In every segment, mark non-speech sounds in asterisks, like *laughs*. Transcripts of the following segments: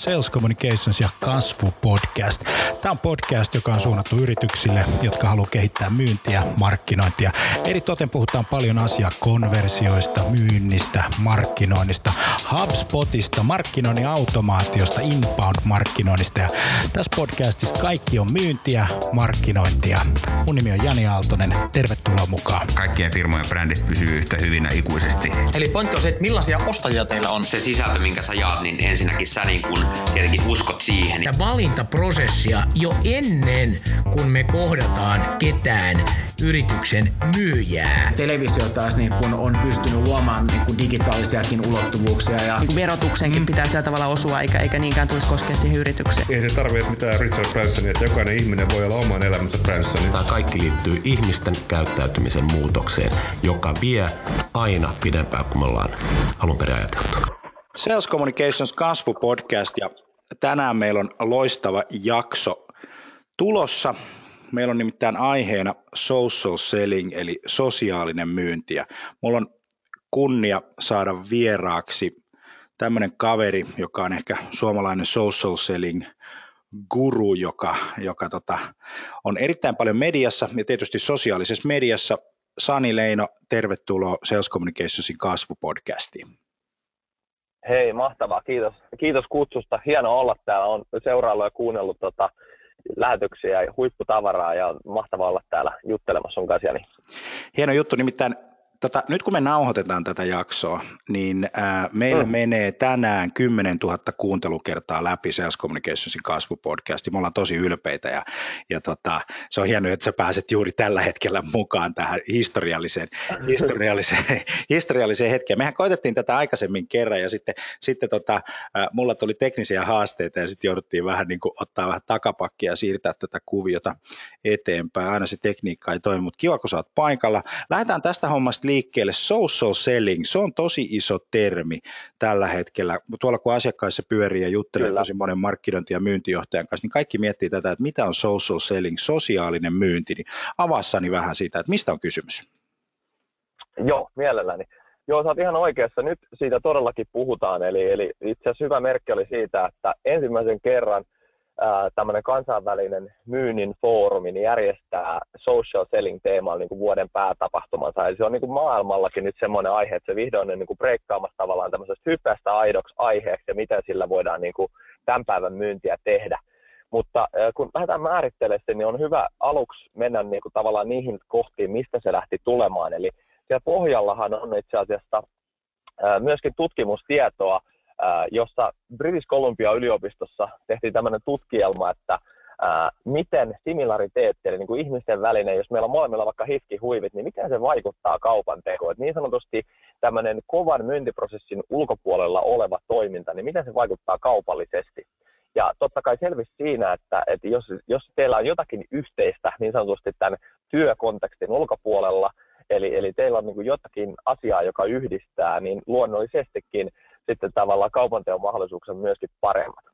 Sales Communications ja kasvu podcast. Tämä on podcast, joka on suunnattu yrityksille, jotka haluaa kehittää myyntiä, markkinointia. Eri toten puhutaan paljon asiaa konversioista, myynnistä, markkinoinnista, HubSpotista, markkinoinnin automaatiosta, inbound-markkinoinnista. Ja tässä podcastissa kaikki on myyntiä, markkinointia. Mun nimi on Jani Aaltonen. Tervetuloa mukaan. Kaikkien firmojen brändit pysyy yhtä hyvinä ikuisesti. Eli pointti on se, että millaisia ostajia teillä on. Se sisältö, minkä sä jaat, niin ensinnäkin sä niin kun tietenkin uskot siihen. Ja valintaprosessia jo ennen, kun me kohdataan ketään yrityksen myyjää. Televisio taas niin kun on pystynyt luomaan niin kun digitaalisiakin ulottuvuuksia. Ja... Niin verotuksenkin pitää sillä tavalla osua, eikä, eikä niinkään tulisi koskea siihen yritykseen. Ei se tarvitse mitään Richard Bransonia, että jokainen ihminen voi olla oman elämänsä Bransonin. Tämä kaikki liittyy ihmisten käyttäytymisen muutokseen, joka vie aina pidempään kuin me ollaan alun perin ajateltu. Sales Communications kasvupodcast ja tänään meillä on loistava jakso tulossa. Meillä on nimittäin aiheena social selling eli sosiaalinen myynti ja mulla on kunnia saada vieraaksi tämmöinen kaveri, joka on ehkä suomalainen social selling guru, joka, joka tota, on erittäin paljon mediassa ja tietysti sosiaalisessa mediassa. Sani Leino, tervetuloa Sales Communicationsin kasvupodcastiin. Hei, mahtavaa. Kiitos, kiitos kutsusta. Hienoa olla täällä. on seuraillut ja kuunnellut tota, lähetyksiä ja huipputavaraa ja on mahtavaa olla täällä juttelemassa sun kanssa. Hieno juttu. Nimittäin Tota, nyt kun me nauhoitetaan tätä jaksoa, niin ää, meillä mm. menee tänään 10 000 kuuntelukertaa läpi Sales Communicationsin kasvupodcasti. Me ollaan tosi ylpeitä ja, ja tota, se on hienoa, että sä pääset juuri tällä hetkellä mukaan tähän historialliseen, *laughs* historialliseen, historialliseen hetkeen. Mehän koitettiin tätä aikaisemmin kerran ja sitten, sitten tota, ää, mulla tuli teknisiä haasteita ja sitten jouduttiin vähän niin kuin ottaa vähän takapakkia ja siirtää tätä kuviota eteenpäin. Aina se tekniikka ei toimi, mutta kiva kun sä oot paikalla. Lähdetään tästä hommasta liikkeelle. Social selling, se on tosi iso termi tällä hetkellä. Tuolla kun asiakkaissa pyörii ja juttelee Kyllä. tosi monen markkinointi- ja myyntijohtajan kanssa, niin kaikki miettii tätä, että mitä on social selling, sosiaalinen myynti. Niin avassani vähän siitä, että mistä on kysymys? Joo, mielelläni. Joo, sä oot ihan oikeassa. Nyt siitä todellakin puhutaan. Eli, eli itse asiassa hyvä merkki oli siitä, että ensimmäisen kerran – tämmöinen kansainvälinen myynnin foorumi niin järjestää social selling teemalla niin vuoden päätapahtumansa. Eli se on niin kuin maailmallakin nyt semmoinen aihe, että se vihdoin on niin kuin breikkaamassa tavallaan tämmöisestä hypeästä aidoksi aiheeksi ja miten sillä voidaan niin kuin tämän päivän myyntiä tehdä. Mutta kun lähdetään määrittelemään sen, niin on hyvä aluksi mennä niin kuin tavallaan niihin kohtiin, mistä se lähti tulemaan. Eli siellä pohjallahan on itse asiassa myöskin tutkimustietoa jossa British Columbia yliopistossa tehtiin tämmöinen tutkielma, että ää, miten similariteetti, eli niin kuin ihmisten välinen, jos meillä on molemmilla vaikka hiskihuivit, niin miten se vaikuttaa kaupan tekoon. Niin sanotusti tämmöinen kovan myyntiprosessin ulkopuolella oleva toiminta, niin miten se vaikuttaa kaupallisesti. Ja totta kai selvisi siinä, että, että jos, jos teillä on jotakin yhteistä niin sanotusti tämän työkontekstin ulkopuolella, eli, eli teillä on niin jotakin asiaa, joka yhdistää, niin luonnollisestikin sitten tavallaan kaupanteon mahdollisuuksia myöskin paremmat.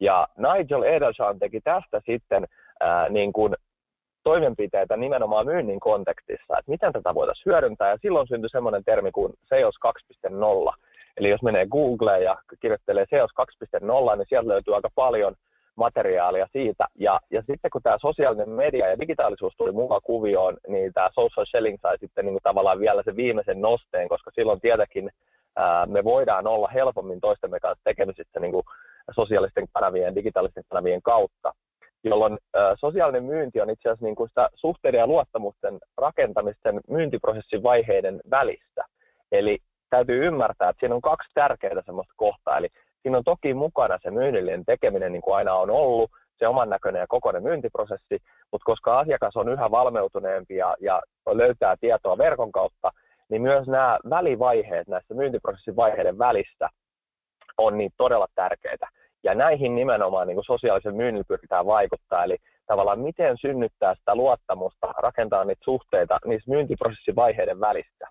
Ja Nigel Edelson teki tästä sitten ää, niin kuin toimenpiteitä nimenomaan myynnin kontekstissa, että miten tätä voitaisiin hyödyntää, ja silloin syntyi semmoinen termi kuin Sales 2.0. Eli jos menee Googleen ja kirjoittelee Sales 2.0, niin sieltä löytyy aika paljon materiaalia siitä. Ja, ja sitten kun tämä sosiaalinen media ja digitaalisuus tuli mukaan kuvioon, niin tämä social selling sai sitten niin kuin tavallaan vielä se viimeisen nosteen, koska silloin tietenkin me voidaan olla helpommin toistemme kanssa tekemisissä niin kuin sosiaalisten kanavien digitaalisten kanavien kautta, jolloin sosiaalinen myynti on itse asiassa niin kuin sitä suhteiden ja luottamusten rakentamisten myyntiprosessin vaiheiden välissä. Eli täytyy ymmärtää, että siinä on kaksi tärkeää semmoista kohtaa. Eli siinä on toki mukana se myynnillinen tekeminen, niin kuin aina on ollut, se oman näköinen ja kokoinen myyntiprosessi, mutta koska asiakas on yhä valmeutuneempi ja, ja löytää tietoa verkon kautta, niin myös nämä välivaiheet näissä myyntiprosessin vaiheiden välissä on niin todella tärkeitä. Ja näihin nimenomaan niin kuin sosiaalisen myynnin pyritään vaikuttaa, eli tavallaan miten synnyttää sitä luottamusta, rakentaa niitä suhteita niissä myyntiprosessin vaiheiden välissä.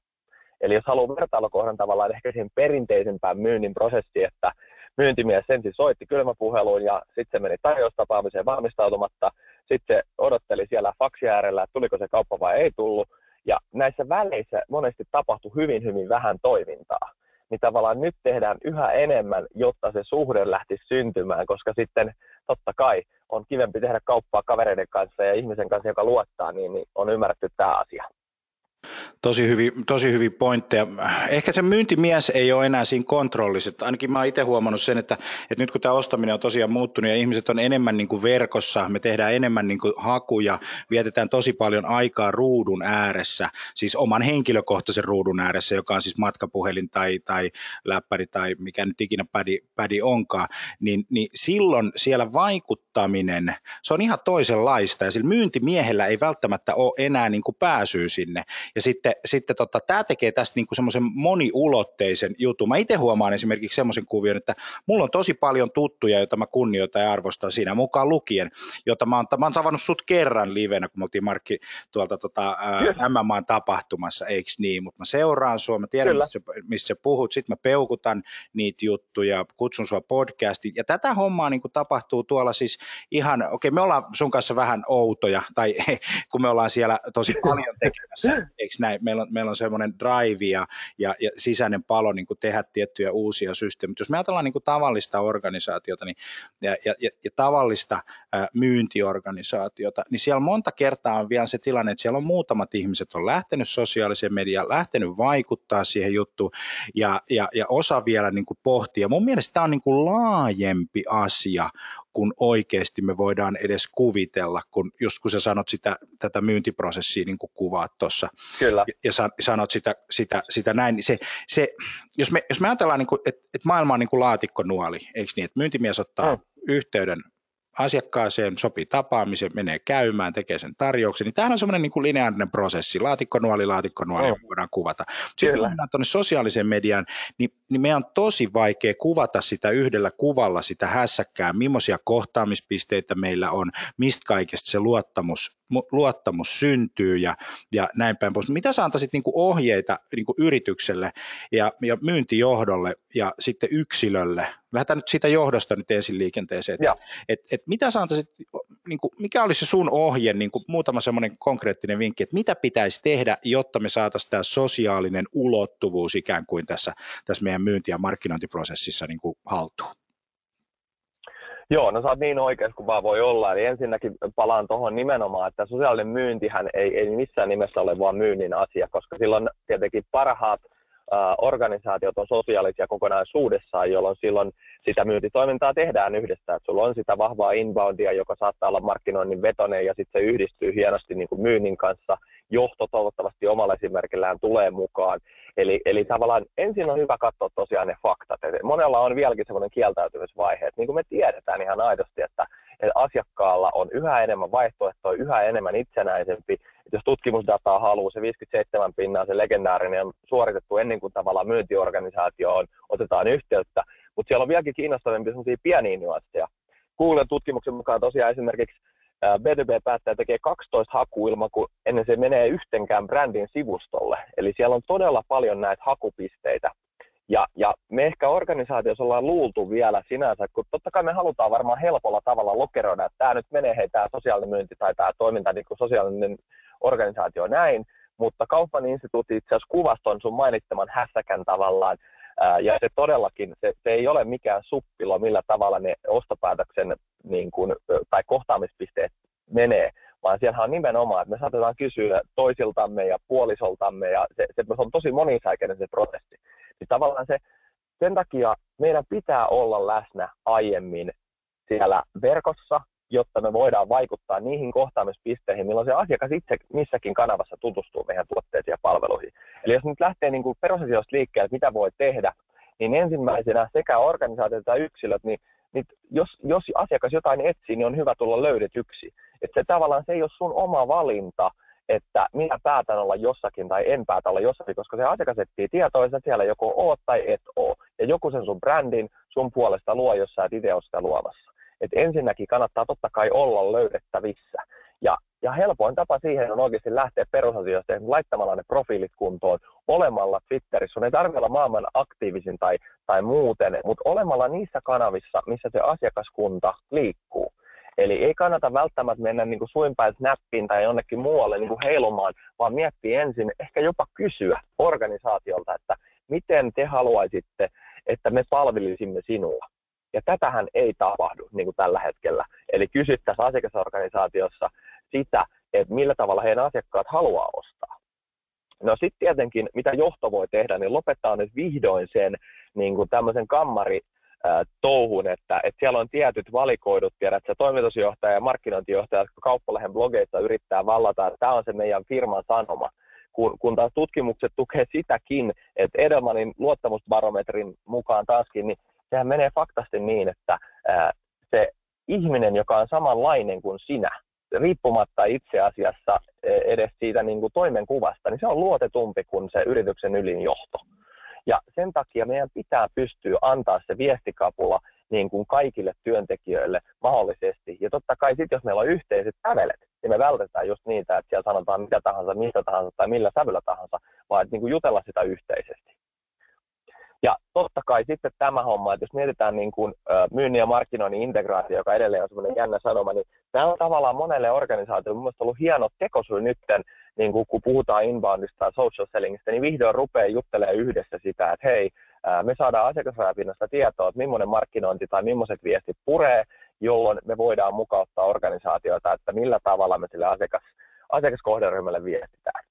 Eli jos haluaa vertailukohdan tavallaan ehkä siihen perinteisempään myynnin prosessiin, että myyntimies ensin soitti kylmäpuheluun ja sitten se meni tarjoustapaamiseen valmistautumatta, sitten se odotteli siellä faksi äärellä, että tuliko se kauppa vai ei tullut, ja näissä väleissä monesti tapahtui hyvin, hyvin vähän toimintaa. niin tavallaan nyt tehdään yhä enemmän, jotta se suhde lähtisi syntymään, koska sitten totta kai on kivempi tehdä kauppaa kavereiden kanssa ja ihmisen kanssa, joka luottaa, niin, niin on ymmärretty tämä asia. Tosi hyvin, tosi hyvin pointteja. Ehkä se myyntimies ei ole enää siinä kontrollissa. Ainakin mä itse huomannut sen, että, että nyt kun tämä ostaminen on tosiaan muuttunut ja ihmiset on enemmän niin kuin verkossa, me tehdään enemmän niin kuin hakuja, vietetään tosi paljon aikaa ruudun ääressä, siis oman henkilökohtaisen ruudun ääressä, joka on siis matkapuhelin tai, tai läppäri tai mikä nyt ikinä pädi, pädi onkaan, niin, niin silloin siellä vaikuttaminen, se on ihan toisenlaista ja sillä myyntimiehellä ei välttämättä ole enää niin kuin pääsyä sinne. Ja sitten, sitten tota, tämä tekee tästä niin semmoisen moniulotteisen jutun. Mä itse huomaan esimerkiksi semmoisen kuvion, että mulla on tosi paljon tuttuja, joita mä kunnioitan ja arvostan siinä mukaan lukien, jota mä oon, mä oon tavannut sut kerran livenä, kun me oltiin Markki tuolta tota, MMA tapahtumassa, eikö niin, mutta mä seuraan sua, mä tiedän, missä, missä sä puhut, sitten mä peukutan niitä juttuja, kutsun sua podcastiin, ja tätä hommaa niin tapahtuu tuolla siis ihan, okei, okay, me ollaan sun kanssa vähän outoja, tai *laughs* kun me ollaan siellä tosi paljon tekemässä, *laughs* eikö näin, meillä on, meillä on semmoinen drive ja, ja, ja sisäinen palo niin kuin tehdä tiettyjä uusia systeemejä. Jos me ajatellaan niin kuin tavallista organisaatiota niin, ja, ja, ja, ja tavallista ää, myyntiorganisaatiota, niin siellä monta kertaa on vielä se tilanne, että siellä on muutamat ihmiset on lähtenyt sosiaaliseen mediaan, lähtenyt vaikuttaa siihen juttuun ja, ja, ja osa vielä niin kuin pohtia. Mun mielestä tämä on niin kuin laajempi asia kun oikeasti me voidaan edes kuvitella, kun just kun sä sanot sitä, tätä myyntiprosessia niin kuin kuvaat tuossa ja, ja sanot sitä, sitä, sitä näin, niin se, se, jos, me, jos me ajatellaan, niin että, että maailma on niin kuin laatikkonuoli, eikö niin, että myyntimies ottaa mm. yhteyden asiakkaaseen, sopii tapaamisen, menee käymään, tekee sen tarjouksen, niin tämähän on semmoinen niin lineaarinen prosessi, laatikkonuoli, laatikkonuoli oh. voidaan kuvata. Sitten kun mennään tuonne sosiaaliseen mediaan, niin, niin meidän on tosi vaikea kuvata sitä yhdellä kuvalla, sitä hässäkkää, millaisia kohtaamispisteitä meillä on, mistä kaikesta se luottamus, luottamus syntyy ja, ja näin päin pois. Mitä sä antaisit niin kuin ohjeita niin kuin yritykselle ja, ja myyntijohdolle ja sitten yksilölle lähdetään nyt siitä johdosta nyt ensin liikenteeseen, että et, et mitä sä antaisit, niin kuin, mikä olisi se sun ohje, niin kuin muutama semmoinen konkreettinen vinkki, että mitä pitäisi tehdä, jotta me saataisiin tämä sosiaalinen ulottuvuus ikään kuin tässä, tässä meidän myynti- ja markkinointiprosessissa niin kuin haltuun? Joo, no sä oot niin oikeassa kuin vaan voi olla. Eli ensinnäkin palaan tuohon nimenomaan, että sosiaalinen myyntihän ei, ei missään nimessä ole vaan myynnin asia, koska silloin tietenkin parhaat – organisaatiot on sosiaalisia kokonaisuudessaan, jolloin silloin sitä myyntitoimintaa tehdään yhdessä. Että sulla on sitä vahvaa inboundia, joka saattaa olla markkinoinnin vetonen ja sitten se yhdistyy hienosti niin kuin myynnin kanssa. Johto toivottavasti omalla esimerkillään tulee mukaan. Eli, eli tavallaan ensin on hyvä katsoa tosiaan ne faktat. Et monella on vieläkin semmoinen kieltäytymisvaihe, että niin kuin me tiedetään ihan aidosti, että, että asiakkaalla on yhä enemmän vaihtoehtoja, yhä enemmän itsenäisempi. Jos tutkimusdataa haluaa, se 57 pinnaa, se legendaarinen on suoritettu ennen kuin tavallaan myyntiorganisaatioon otetaan yhteyttä, mutta siellä on vieläkin kiinnostavampi sellaisia pieniä nyansseja. Googlen tutkimuksen mukaan tosiaan esimerkiksi B2B-päättäjä tekee 12 hakua ilman kuin ennen se menee yhtenkään brändin sivustolle. Eli siellä on todella paljon näitä hakupisteitä. Ja, ja me ehkä organisaatiossa ollaan luultu vielä sinänsä, kun totta kai me halutaan varmaan helpolla tavalla lokeroida, että tämä nyt menee, hei tämä sosiaalinen myynti tai tämä toiminta, niin kuin sosiaalinen organisaatio näin, mutta Kaupman instituutti itse asiassa kuvaston sun mainittaman hässäkän tavallaan, ja se todellakin, se, se ei ole mikään suppilo, millä tavalla ne ostopäätöksen niin kuin, tai kohtaamispisteet menee, vaan siellä on nimenomaan, että me saatetaan kysyä toisiltamme ja puolisoltamme, ja se, se on tosi monisäikeinen se prosessi. Niin tavallaan se, sen takia meidän pitää olla läsnä aiemmin siellä verkossa, jotta me voidaan vaikuttaa niihin kohtaamispisteihin, milloin se asiakas itse missäkin kanavassa tutustuu meidän tuotteisiin ja palveluihin. Eli jos nyt lähtee niin kuin perusasioista liikkeelle, mitä voi tehdä, niin ensimmäisenä sekä organisaatiot että yksilöt, niin, niin jos, jos asiakas jotain etsii, niin on hyvä tulla löydetyksi. Että se tavallaan se ei ole sun oma valinta, että minä päätän olla jossakin tai en päätä olla jossakin, koska se asiakas etsii tietoa, että siellä joko oot tai et oo. Ja joku sen sun brändin sun puolesta luo, jos sä et itse ole sitä luomassa. Et ensinnäkin kannattaa totta kai olla löydettävissä. Ja, ja helpoin tapa siihen on oikeasti lähteä perusasioista laittamalla ne profiilit kuntoon, olemalla Twitterissä. Sun ei tarvitse olla maailman aktiivisin tai, tai muuten, mutta olemalla niissä kanavissa, missä se asiakaskunta liikkuu. Eli ei kannata välttämättä mennä niin kuin suinpäin snappiin tai jonnekin muualle niin kuin heilumaan, vaan miettiä ensin, ehkä jopa kysyä organisaatiolta, että miten te haluaisitte, että me palvelisimme sinua. Ja tätähän ei tapahdu niin kuin tällä hetkellä. Eli kysyttäisiin asiakasorganisaatiossa sitä, että millä tavalla heidän asiakkaat haluaa ostaa. No sitten tietenkin, mitä johto voi tehdä, niin lopettaa nyt vihdoin sen niin kuin tämmöisen kammari touhun, että, että siellä on tietyt valikoidut, tiedät, että toimitusjohtaja ja markkinointijohtaja, jotka kauppalehen blogeissa yrittää vallata, että tämä on se meidän firman sanoma, kun, kun taas tutkimukset tukee sitäkin, että Edelmanin luottamusbarometrin mukaan taaskin, niin sehän menee faktasti niin, että ää, se ihminen, joka on samanlainen kuin sinä, riippumatta itse asiassa edes siitä niin kuin toimenkuvasta, niin se on luotetumpi kuin se yrityksen ylin johto. Ja sen takia meidän pitää pystyä antaa se viestikapula niin kuin kaikille työntekijöille mahdollisesti. Ja totta kai sitten, jos meillä on yhteiset sävelet, niin me vältetään just niitä, että siellä sanotaan mitä tahansa, mistä tahansa tai millä sävyllä tahansa, vaan että niin kuin jutella sitä yhteisesti. Ja totta kai sitten tämä homma, että jos mietitään niin kuin, myynnin ja markkinoinnin integraatio, joka edelleen on semmoinen jännä sanoma, niin tämä on tavallaan monelle organisaatiolle mun ollut hieno tekosyy nytten, niin kuin, kun puhutaan inboundista ja social sellingistä, niin vihdoin rupeaa juttelemaan yhdessä sitä, että hei, me saadaan asiakasrajapinnasta tietoa, että millainen markkinointi tai millaiset viestit puree, jolloin me voidaan mukauttaa organisaatioita, että millä tavalla me sille asiakas, asiakaskohderyhmälle viestitään.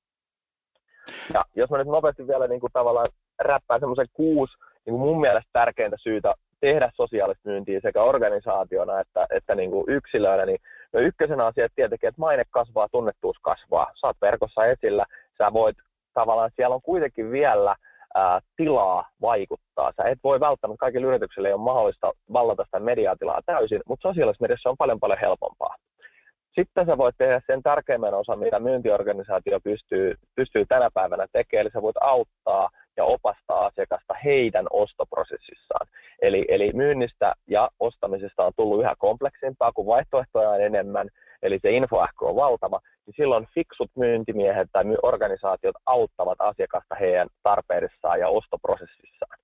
Ja jos mä nyt nopeasti vielä niin kuin tavallaan räppään semmoisen kuusi niin kuin mun mielestä tärkeintä syytä tehdä sosiaalista myyntiä sekä organisaationa että, että niin kuin yksilöinä, niin no ykkösenä asia tietenkin, että maine kasvaa, tunnettuus kasvaa. Saat verkossa esillä, sä voit tavallaan, siellä on kuitenkin vielä ää, tilaa vaikuttaa. Sä et voi välttämättä, kaikille yrityksille ei ole mahdollista vallata sitä mediatilaa täysin, mutta sosiaalisessa mediassa on paljon paljon helpompaa. Sitten sä voit tehdä sen tärkeimmän osan, mitä myyntiorganisaatio pystyy, pystyy tänä päivänä tekemään, eli sä voit auttaa ja opastaa asiakasta heidän ostoprosessissaan. Eli, eli myynnistä ja ostamisesta on tullut yhä kompleksimpaa, kun vaihtoehtoja on enemmän, eli se infoähkö on valtava, niin silloin fiksut myyntimiehet tai organisaatiot auttavat asiakasta heidän tarpeidessaan ja ostoprosessissaan.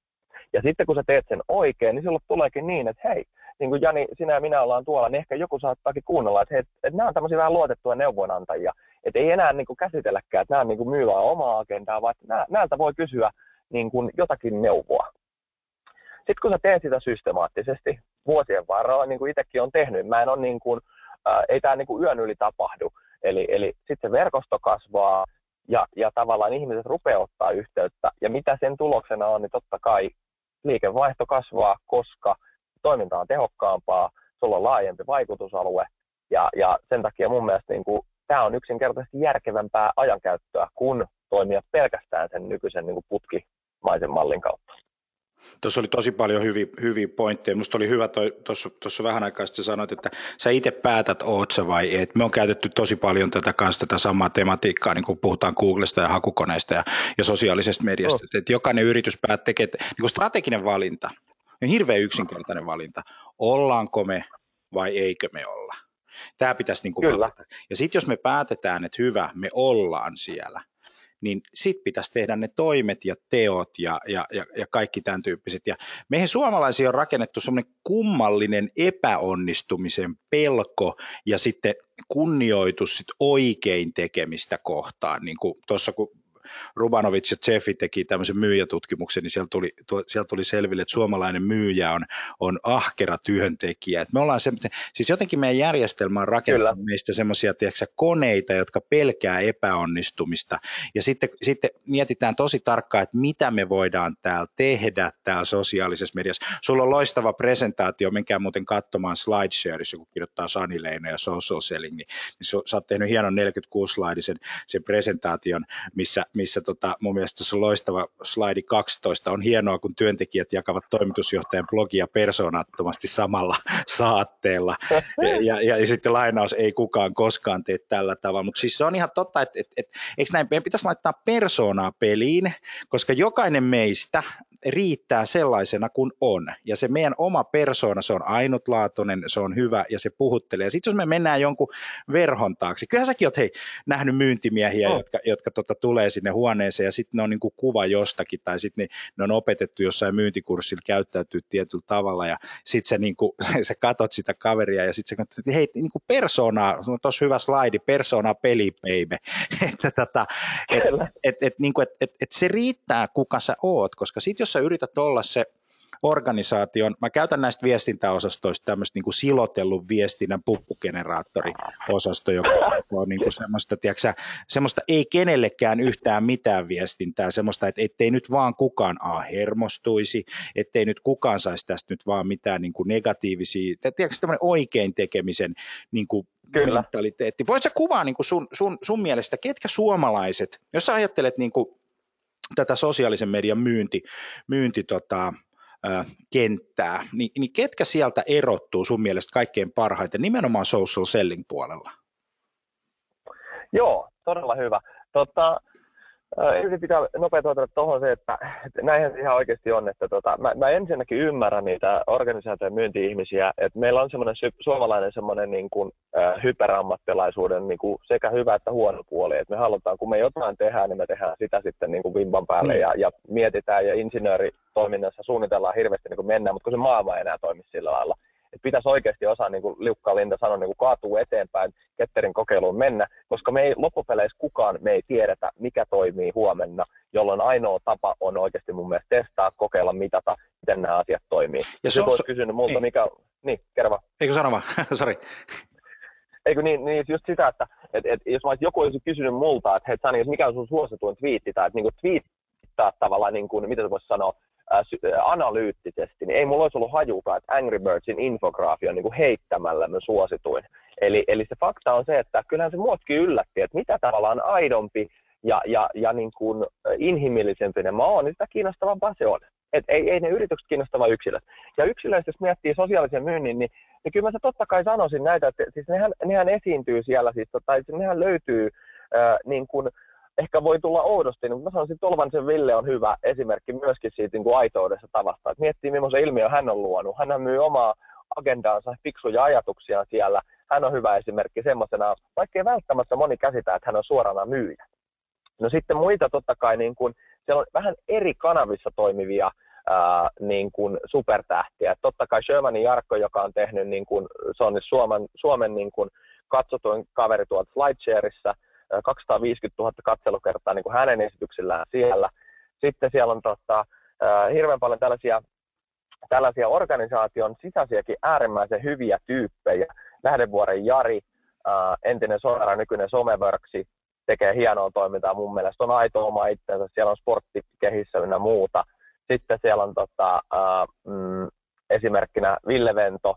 Ja sitten kun sä teet sen oikein, niin silloin tuleekin niin, että hei, niin kuin Jani, sinä ja minä ollaan tuolla, niin ehkä joku saattaakin kuunnella, että, hei, että nämä on tämmöisiä vähän luotettuja neuvonantajia. Että ei enää niin kuin käsitelläkään, että nämä niin kuin myyvää omaa agendaa, vaan että näiltä voi kysyä niin kuin jotakin neuvoa. Sitten kun sä teet sitä systemaattisesti vuosien varrella, niin kuin itsekin on tehnyt, mä en ole niin kuin, ää, ei tämä niin kuin yön yli tapahdu. Eli, eli sitten se verkosto kasvaa ja, ja tavallaan ihmiset rupeaa ottaa yhteyttä. Ja mitä sen tuloksena on, niin totta kai liikevaihto kasvaa, koska toiminta on tehokkaampaa, sulla on laajempi vaikutusalue, ja, ja sen takia mun mielestä niin kuin, tämä on yksinkertaisesti järkevämpää ajankäyttöä, kun toimia pelkästään sen nykyisen niin kuin putkimaisen mallin kautta. Tuossa oli tosi paljon hyviä, hyviä pointteja. Minusta oli hyvä, tuossa vähän aikaa sitten sanoit, että sä itse päätät, oot sä vai et. Me on käytetty tosi paljon tätä kanssa tätä samaa tematiikkaa, niin kun puhutaan Googlesta ja hakukoneista ja, ja sosiaalisesta mediasta. Oh. Että jokainen yritys päät tekee, niin kuin strateginen valinta, on hirveän yksinkertainen valinta. Ollaanko me vai eikö me olla? Tämä pitäisi niin kuin. Ja sitten jos me päätetään, että hyvä, me ollaan siellä, niin sitten pitäisi tehdä ne toimet ja teot ja, ja, ja, ja kaikki tämän tyyppiset. Ja meihin suomalaisiin on rakennettu semmoinen kummallinen epäonnistumisen pelko ja sitten kunnioitus sit oikein tekemistä kohtaan. Niin kuin tuossa kun Rubanovic ja Jeffi teki tämmöisen myyjätutkimuksen, niin sieltä tuli, sieltä tuli selville, että suomalainen myyjä on, on ahkera työntekijä. Et me ollaan se, siis jotenkin meidän järjestelmä on rakentanut Kyllä. meistä semmoisia koneita, jotka pelkää epäonnistumista. Ja sitten, sitten mietitään tosi tarkkaan, että mitä me voidaan täällä tehdä täällä sosiaalisessa mediassa. Sulla on loistava presentaatio, menkää muuten katsomaan SlideShareissa, kun kirjoittaa Sani Leino ja Social Selling, niin, niin sä oot tehnyt hienon 46-slaidisen sen presentaation, missä, missä tota, mun mielestä se on loistava slaidi 12. On hienoa, kun työntekijät jakavat toimitusjohtajan blogia persoonattomasti samalla *laughs* saatteella. Ja, ja, ja, sitten lainaus, ei kukaan koskaan tee tällä tavalla. Mutta siis se on ihan totta, että et, et, eikö näin, meidän pitäisi laittaa persoonaa peliin, koska jokainen meistä riittää sellaisena kuin on. Ja se meidän oma persoona, se on ainutlaatuinen, se on hyvä ja se puhuttelee. Ja sitten jos me mennään jonkun verhon taakse, kyllähän säkin oot hei, nähnyt myyntimiehiä, oh. jotka, jotka tota, tulee sinne huoneeseen ja sitten ne on niin kuin kuva jostakin tai sitten ne, ne, on opetettu jossain myyntikurssilla käyttäytyy tietyllä tavalla ja sitten se, niin kuin, *laughs* sä katot sitä kaveria ja sitten että hei, niin kuin persoonaa, on tosi hyvä slaidi, persoonaa peli, baby. *laughs* että tota, et, et, et, niin kuin, et, et, et se riittää, kuka sä oot, koska sitten jos sä yrität olla se organisaation, mä käytän näistä viestintäosastoista tämmöistä niin silotellun viestinnän puppugeneraattoriosasto, joka on niin kuin semmoista, tiedätkö, semmoista ei kenellekään yhtään mitään viestintää, semmoista, että ettei nyt vaan kukaan A hermostuisi, ettei nyt kukaan saisi tästä nyt vaan mitään niin kuin negatiivisia, tiedätkö, tämmöinen oikein tekemisen niin kuin Kyllä. mentaliteetti. Voitko kuvaa niin kuin sun, sun, sun mielestä, ketkä suomalaiset, jos sä ajattelet niin kuin tätä sosiaalisen median myynti, myynti tota, kenttää, niin, niin ketkä sieltä erottuu sun mielestä kaikkein parhaiten nimenomaan social selling puolella? Joo, todella hyvä. Tota, Ensin pitää nopeasti ottaa tuohon se, että, näinhän se ihan oikeasti on, että tota, mä, mä ensinnäkin ymmärrän niitä organisaation myynti-ihmisiä, että meillä on semmoinen sy- suomalainen semmoinen niin kuin, äh, hyperammattilaisuuden niin kuin sekä hyvä että huono puoli, että me halutaan, kun me jotain tehdään, niin me tehdään sitä sitten niin kuin vimpan päälle ja, ja mietitään ja insinööritoiminnassa suunnitellaan hirveästi niin kuin mennään, mutta kun se maailma ei enää toimi sillä lailla, että pitäisi oikeasti osaa, niin kuin Liukka Linda sanoi, niin kuin kaatuu eteenpäin Ketterin kokeiluun mennä, koska me ei loppupeleissä kukaan me ei tiedetä, mikä toimii huomenna, jolloin ainoa tapa on oikeasti mun mielestä testaa, kokeilla, mitata, miten nämä asiat toimii. Ja se on kysynyt multa, niin. mikä... Niin, kerro vaan. Eikö sano vaan? *laughs* Sori. Eikö niin, niin just sitä, että et, et, jos mä joku olisi kysynyt multa, että hei Sani, mikä on sun suosituin twiitti, tai että niin kuin twiittaa tavallaan, niin kuin, mitä se voisi sanoa, analyyttisesti, niin ei mulla olisi ollut hajukaan, että Angry Birdsin infograafi on niin kuin heittämällä mä suosituin. Eli, eli se fakta on se, että kyllähän se muotkin yllätti, että mitä tavallaan aidompi ja, ja, ja niin kuin inhimillisempi ne mä oon, niin sitä kiinnostavampaa se on. Et ei, ei ne yritykset kiinnostava yksilöt. Ja yksilöistä, jos miettii sosiaalisen myynnin, niin, niin kyllä mä totta kai sanoisin näitä, että siis nehän, nehän esiintyy siellä, siis, tai siis nehän löytyy äh, niin kuin, ehkä voi tulla oudosti, niin mä sanoisin, että Tolvansen Ville on hyvä esimerkki myöskin siitä niin kuin aitoudessa tavasta. Että miettii, millaisen ilmiö hän on luonut. Hän myy omaa agendaansa, fiksuja ajatuksia siellä. Hän on hyvä esimerkki semmoisena, vaikkei välttämättä moni käsitä, että hän on suorana myyjä. No sitten muita totta kai, niin kuin, siellä on vähän eri kanavissa toimivia ää, niin kuin supertähtiä. Totta kai Shermanin Jarkko, joka on tehnyt, niin kuin, se on Suomen, Suomen niin kuin, katsotuin kaveri tuolta Flightshareissa – 250 000 katselukertaa niin kuin hänen esityksillään siellä. Sitten siellä on tota, hirveän paljon tällaisia, tällaisia organisaation sisäisiäkin äärimmäisen hyviä tyyppejä. Lähdevuoren Jari, entinen Sonara, nykyinen Someworksi, tekee hienoa toimintaa mun mielestä. On aito oma itsensä, siellä on sporttikehissä ynnä muuta. Sitten siellä on tota, mm, esimerkkinä Ville Vento,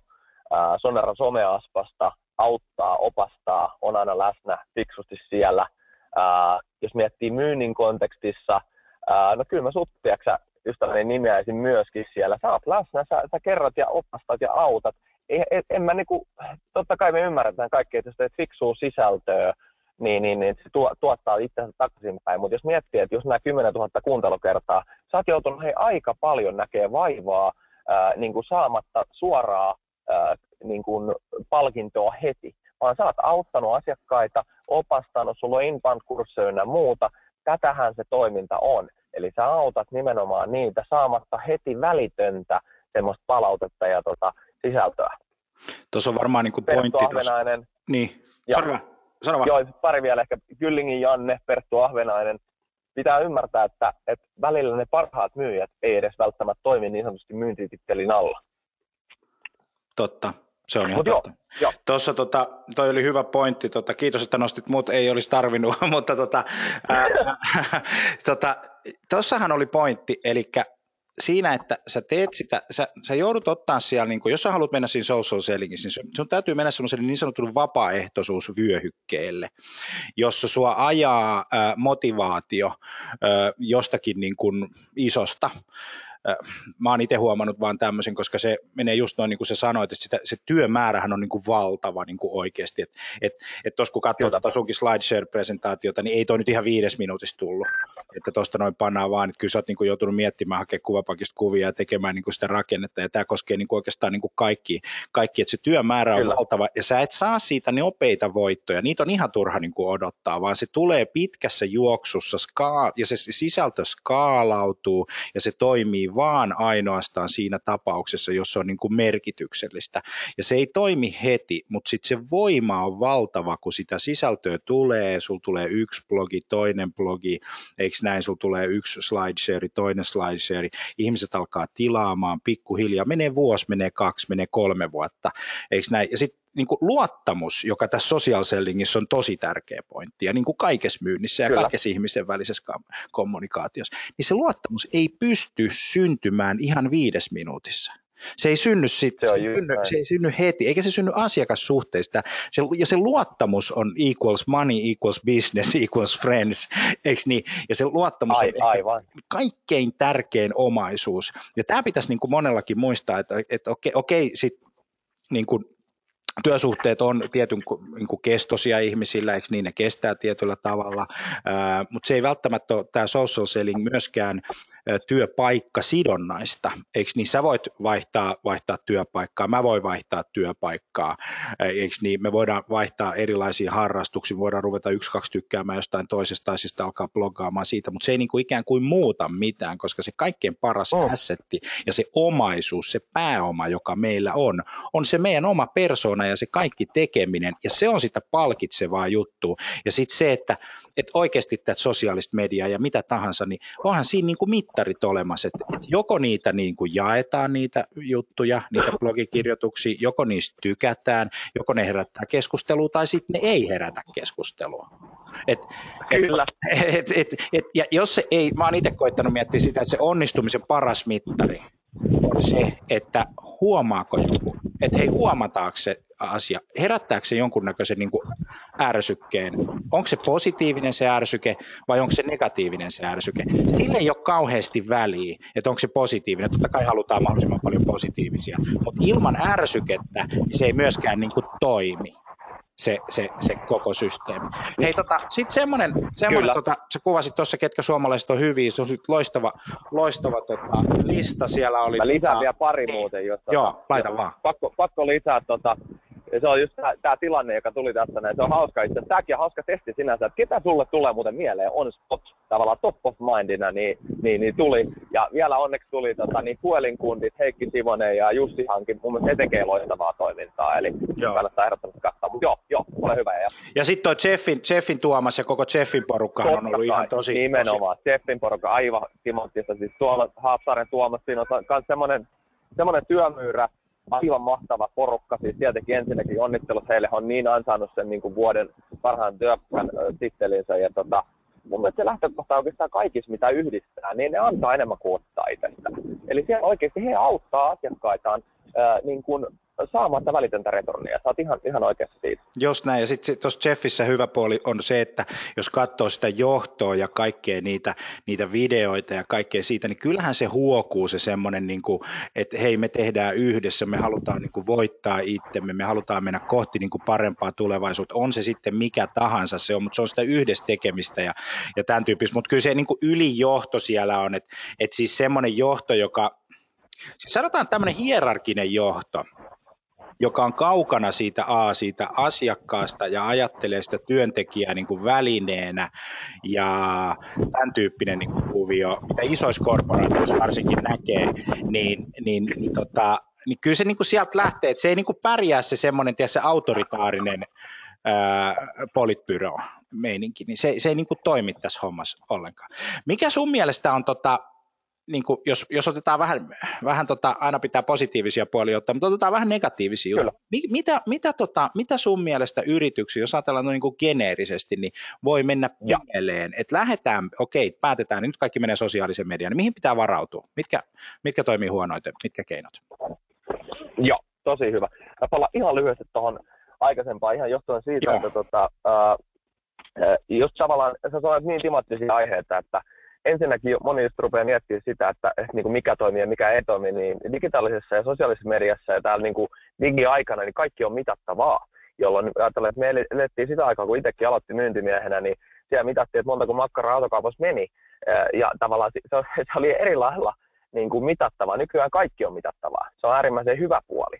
Sonera Someaspasta, auttaa, opastaa, on aina läsnä fiksusti siellä. Ää, jos miettii myynnin kontekstissa, ää, no kyllä mä sut, ystäväni nimeäisin myöskin siellä. Sä oot läsnä, sä, sä kerrot ja opastat ja autat. Ei, en, en mä niinku, totta kai me ymmärretään kaikki, että jos teet fiksua sisältöä, niin, niin, niin se tuo, tuottaa itsensä takaisinpäin. Mutta jos miettii, että jos nämä 10 000 kuuntelukertaa, sä oot joutunut hei, aika paljon näkee vaivaa ää, niin kuin saamatta suoraa ää, niin kuin palkintoa heti, vaan sä oot auttanut asiakkaita, opastanut, sulla on inbound-kursseja ja muuta. Tätähän se toiminta on. Eli sä autat nimenomaan niitä saamatta heti välitöntä semmoista palautetta ja tota, sisältöä. Tuossa on varmaan niin kuin pointti tuossa. Niin, sano, sano vaan. Joo, pari vielä ehkä. Kyllingin Janne, Perttu Ahvenainen. Pitää ymmärtää, että, että välillä ne parhaat myyjät ei edes välttämättä toimi niin sanotusti myyntitittelin alla. Totta. Se on ihan totta. Tuossa tota, toi oli hyvä pointti, tota, kiitos, että nostit muut, ei olisi tarvinnut, *laughs* mutta tota, *laughs* tota, tuossahan oli pointti, eli siinä, että sä teet sitä, sä, sä joudut ottaa siellä, niin kun, jos sä haluat mennä siinä social sellingissä, niin sun täytyy mennä semmoiselle niin sanotun vapaaehtoisuusvyöhykkeelle, jossa sua ajaa ää, motivaatio ää, jostakin niin kuin isosta, mä oon itse huomannut vaan tämmöisen, koska se menee just noin niin kuin sä sanoit, että sitä, se työmäärähän on niin kuin valtava niin kuin oikeasti, että et, et tuossa kun katsoo tuota sunkin SlideShare-presentaatiota, niin ei toi nyt ihan viides minuutissa tullut, että tuosta noin pannaan vaan, että kyllä sä oot niin kuin joutunut miettimään, hakea kuvapakista kuvia ja tekemään niin kuin sitä rakennetta, ja tämä koskee niin kuin oikeastaan niin kuin kaikki, kaikki, että se työmäärä on kyllä. valtava, ja sä et saa siitä nopeita voittoja, niitä on ihan turha niin kuin odottaa, vaan se tulee pitkässä juoksussa, ska- ja se sisältö skaalautuu, ja se toimii vaan ainoastaan siinä tapauksessa, jos se on niin kuin merkityksellistä. Ja se ei toimi heti, mutta sitten se voima on valtava, kun sitä sisältöä tulee, sul tulee yksi blogi, toinen blogi, eikö näin, sul tulee yksi slideshare, toinen slideshare, ihmiset alkaa tilaamaan pikkuhiljaa, menee vuosi, menee kaksi, menee kolme vuotta, eikö näin, ja sitten niin kuin luottamus, joka tässä social sellingissä on tosi tärkeä pointti, ja niin kuin kaikessa myynnissä ja Kyllä. kaikessa ihmisen välisessä kommunikaatiossa, niin se luottamus ei pysty syntymään ihan viides minuutissa. Se ei synny, sit, se, se, synny, se ei synny heti, eikä se synny asiakassuhteista. Se, ja se luottamus on equals money, equals business, *laughs* equals friends, eikö niin? Ja se luottamus Ai, on aivan. kaikkein tärkein omaisuus. Ja tämä pitäisi niin kuin monellakin muistaa, että, että okei, okei sit niin kuin työsuhteet on tietyn niin kuin kestoisia ihmisillä, eikö niin, ne kestää tietyllä tavalla, mutta se ei välttämättä ole tämä social selling myöskään työpaikka sidonnaista, eikö niin, sä voit vaihtaa, vaihtaa työpaikkaa, mä voin vaihtaa työpaikkaa, eikö niin, me voidaan vaihtaa erilaisia harrastuksia, voidaan ruveta yksi, kaksi tykkäämään jostain toisesta tai siis alkaa bloggaamaan siitä, mutta se ei niin kuin ikään kuin muuta mitään, koska se kaikkein paras oh. assetti ja se omaisuus, se pääoma, joka meillä on, on se meidän oma persona ja se kaikki tekeminen, ja se on sitä palkitsevaa juttua. Ja sitten se, että, että oikeasti tätä sosiaalista mediaa ja mitä tahansa, niin onhan siinä niin kuin mittarit olemassa, että, että joko niitä niin kuin jaetaan niitä juttuja, niitä blogikirjoituksia, joko niistä tykätään, joko ne herättää keskustelua tai sitten ne ei herätä keskustelua. Et, Kyllä. Et, *laughs* et, et, et, ja jos se ei, mä oon itse koittanut miettiä sitä, että se onnistumisen paras mittari on se, että huomaako joku, että hei huomataako se asia, herättääkö se jonkunnäköisen niin kuin ärsykkeen, onko se positiivinen se ärsyke vai onko se negatiivinen se ärsyke. Sille ei ole kauheasti väliä, että onko se positiivinen, totta kai halutaan mahdollisimman paljon positiivisia, mutta ilman ärsykettä niin se ei myöskään niin kuin toimi se, se, se koko systeemi. Hei, tota, sitten semmoinen, semmoinen tota, sä kuvasit tuossa, ketkä suomalaiset on hyviä, se on loistava, loistava tota, lista siellä oli. Mä lisään tota, vielä pari niin, muuten, jos Joo, tota, laita vaan. Pakko, pakko lisää tota, ja se on just tämä tilanne, joka tuli tästä näin. Se on hauska itse Tämäkin on hauska testi sinänsä, että ketä sulle tulee muuten mieleen on spot tavallaan top of mindina, niin, niin, niin tuli. Ja vielä onneksi tuli tota, niin puhelinkundit, Heikki Sivonen ja Jussi Hankin. Mun mielestä he tekee loistavaa toimintaa, eli joo. kannattaa ehdottomasti katsoa. Mutta joo, joo, ole hyvä. Ja, ja sitten tuo Jeffin, Jeffin Tuomas ja koko Jeffin porukka on ollut ihan tosi... Nimenomaan, tosi... Jeffin porukka aivan timanttista. Siis Tuomas, Haapsaaren Tuomas, siinä on myös semmoinen, semmoinen työmyyrä, aivan mahtava porukka. Siis tietenkin ensinnäkin onnittelut heille, on niin ansainnut sen niin kuin vuoden parhaan työpän tittelinsä. Ja tota, mun mielestä se lähtökohta oikeastaan kaikissa, mitä yhdistää, niin ne antaa enemmän kuin ottaa itsestä. Eli siellä oikeasti he auttaa asiakkaitaan ää, niin kuin saamatta välitöntä returnia. Sä oot ihan, ihan oikeassa siitä. Just näin, ja sitten tuossa Jeffissä hyvä puoli on se, että jos katsoo sitä johtoa ja kaikkea niitä, niitä videoita ja kaikkea siitä, niin kyllähän se huokuu se semmoinen, niin että hei me tehdään yhdessä, me halutaan niin kuin voittaa itsemme, me halutaan mennä kohti niin kuin parempaa tulevaisuutta, on se sitten mikä tahansa se on, mutta se on sitä yhdessä tekemistä ja, ja tämän tyyppistä, mutta kyllä se niin kuin ylijohto siellä on, että, että siis semmoinen johto, joka, siis sanotaan tämmöinen hierarkinen johto, joka on kaukana siitä A, siitä asiakkaasta ja ajattelee sitä työntekijää niin kuin välineenä ja tämän tyyppinen niin kuin kuvio, mitä isoissa korporaatioissa varsinkin näkee, niin, niin, niin, tota, niin kyllä se niin kuin sieltä lähtee, että se ei niin kuin pärjää se semmoinen, se autoritaarinen politbyro meininki, niin se, se ei niin kuin toimi tässä hommassa ollenkaan. Mikä sun mielestä on tota, niin kuin, jos, jos otetaan vähän, vähän tota, aina pitää positiivisia puolia ottaa, mutta otetaan vähän negatiivisia juttuja. Mitä, mitä, tota, mitä sun mielestä yrityksiä, jos ajatellaan niin kuin geneerisesti, niin voi mennä pieleen, että lähdetään, okei, päätetään, niin nyt kaikki menee sosiaalisen median, niin mihin pitää varautua? Mitkä, mitkä toimii huonoiten, mitkä keinot? Joo, tosi hyvä. Mä palaan ihan lyhyesti tuohon aikaisempaan ihan johtuen siitä, Joo. että tota, äh, jos tavallaan, sä sanoit niin timattisia aiheita, että ensinnäkin moni just rupeaa miettimään sitä, että, että niin kuin mikä toimii ja mikä ei toimi, niin digitaalisessa ja sosiaalisessa mediassa ja täällä niin kuin digiaikana niin kaikki on mitattavaa, jolloin ajatellaan, että me elettiin sitä aikaa, kun itsekin aloitti myyntimiehenä, niin siellä mitattiin, että montako makkaraa autokaupassa meni, ja tavallaan se, *laughs* se oli eri lailla niin kuin mitattavaa. Nykyään kaikki on mitattavaa. Se on äärimmäisen hyvä puoli.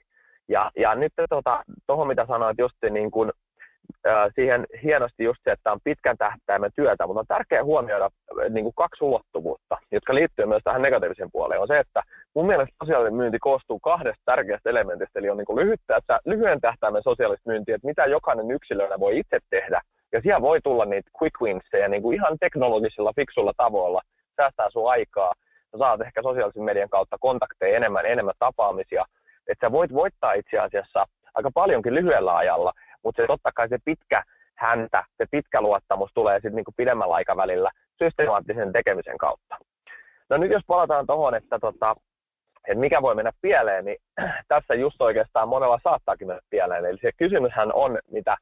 Ja, ja nyt tuohon, tota, mitä sanoit just niin kuin, siihen hienosti just se, että on pitkän tähtäimen työtä, mutta on tärkeää huomioida niin kuin kaksi ulottuvuutta, jotka liittyy myös tähän negatiiviseen puoleen. On se, että mun mielestä sosiaalinen myynti koostuu kahdesta tärkeästä elementistä, eli on niin kuin lyhyttä, että lyhyen tähtäimen sosiaalista myyntiä, että mitä jokainen yksilönä voi itse tehdä, ja siellä voi tulla niitä quick winsseja niin kuin ihan teknologisilla, fiksulla tavoilla, säästää sun aikaa, sä saat ehkä sosiaalisen median kautta kontakteja enemmän, enemmän tapaamisia, että sä voit voittaa itse asiassa aika paljonkin lyhyellä ajalla, mutta se totta kai se pitkä häntä, se pitkä luottamus tulee sitten niin pidemmällä aikavälillä systemaattisen tekemisen kautta. No nyt jos palataan tuohon, että, tota, että mikä voi mennä pieleen, niin *clears throat* tässä just oikeastaan monella saattaakin mennä pieleen. Eli se kysymyshän on, mitä,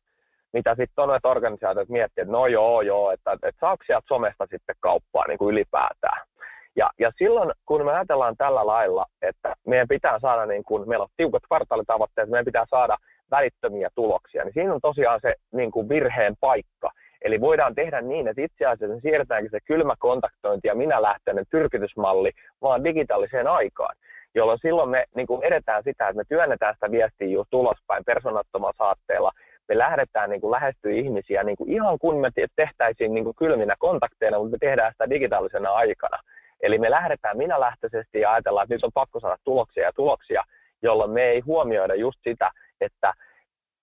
mitä sitten on, että organisaatiot miettii, että no joo, joo, että, että saako sieltä somesta sitten kauppaa niin kuin ylipäätään. Ja, ja silloin, kun me ajatellaan tällä lailla, että meidän pitää saada, niin kun meillä on tiukat kvartaalitavoitteet, meidän pitää saada välittömiä tuloksia, niin siinä on tosiaan se niin kuin virheen paikka. Eli voidaan tehdä niin, että itse asiassa me siirretäänkin se kylmä kontaktointi ja minä lähtöinen tyrkytysmalli vaan digitaaliseen aikaan jolloin silloin me niin kuin edetään sitä, että me työnnetään sitä viestiä just ulospäin personattomalla saatteella. Me lähdetään niin kuin lähestyä ihmisiä niin kuin ihan kun me tehtäisiin niin kuin kylminä kontakteina, mutta me tehdään sitä digitaalisena aikana. Eli me lähdetään minä-lähtöisesti ja ajatellaan, että nyt on pakko saada tuloksia ja tuloksia, jolloin me ei huomioida just sitä, että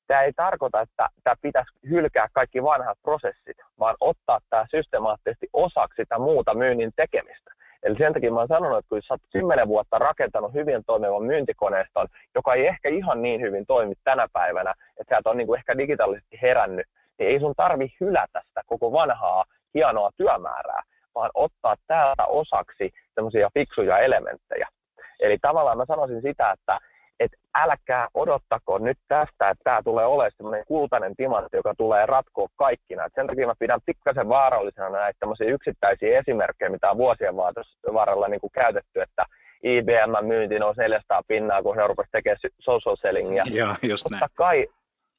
tämä ei tarkoita, että tämä pitäisi hylkää kaikki vanhat prosessit, vaan ottaa tämä systemaattisesti osaksi sitä muuta myynnin tekemistä. Eli sen takia mä oon sanonut, että kun sä oot kymmenen vuotta rakentanut hyvin toimivan myyntikoneiston, joka ei ehkä ihan niin hyvin toimi tänä päivänä, että sä et ole niin kuin ehkä digitaalisesti herännyt, niin ei sun tarvi hylätä sitä koko vanhaa hienoa työmäärää, vaan ottaa täältä osaksi semmoisia fiksuja elementtejä. Eli tavallaan mä sanoisin sitä, että et älkää odottako nyt tästä, että tämä tulee olemaan semmoinen kultainen timantti, joka tulee ratkoa kaikkina. Et sen takia mä pidän pikkasen vaarallisena näitä tämmöisiä yksittäisiä esimerkkejä, mitä on vuosien varrella niin kuin käytetty, että IBM-myynti nousi 400 pinnaa, kun he rupesivat tekemään social sellingia. *laughs* Joo, just näin. Totta kai,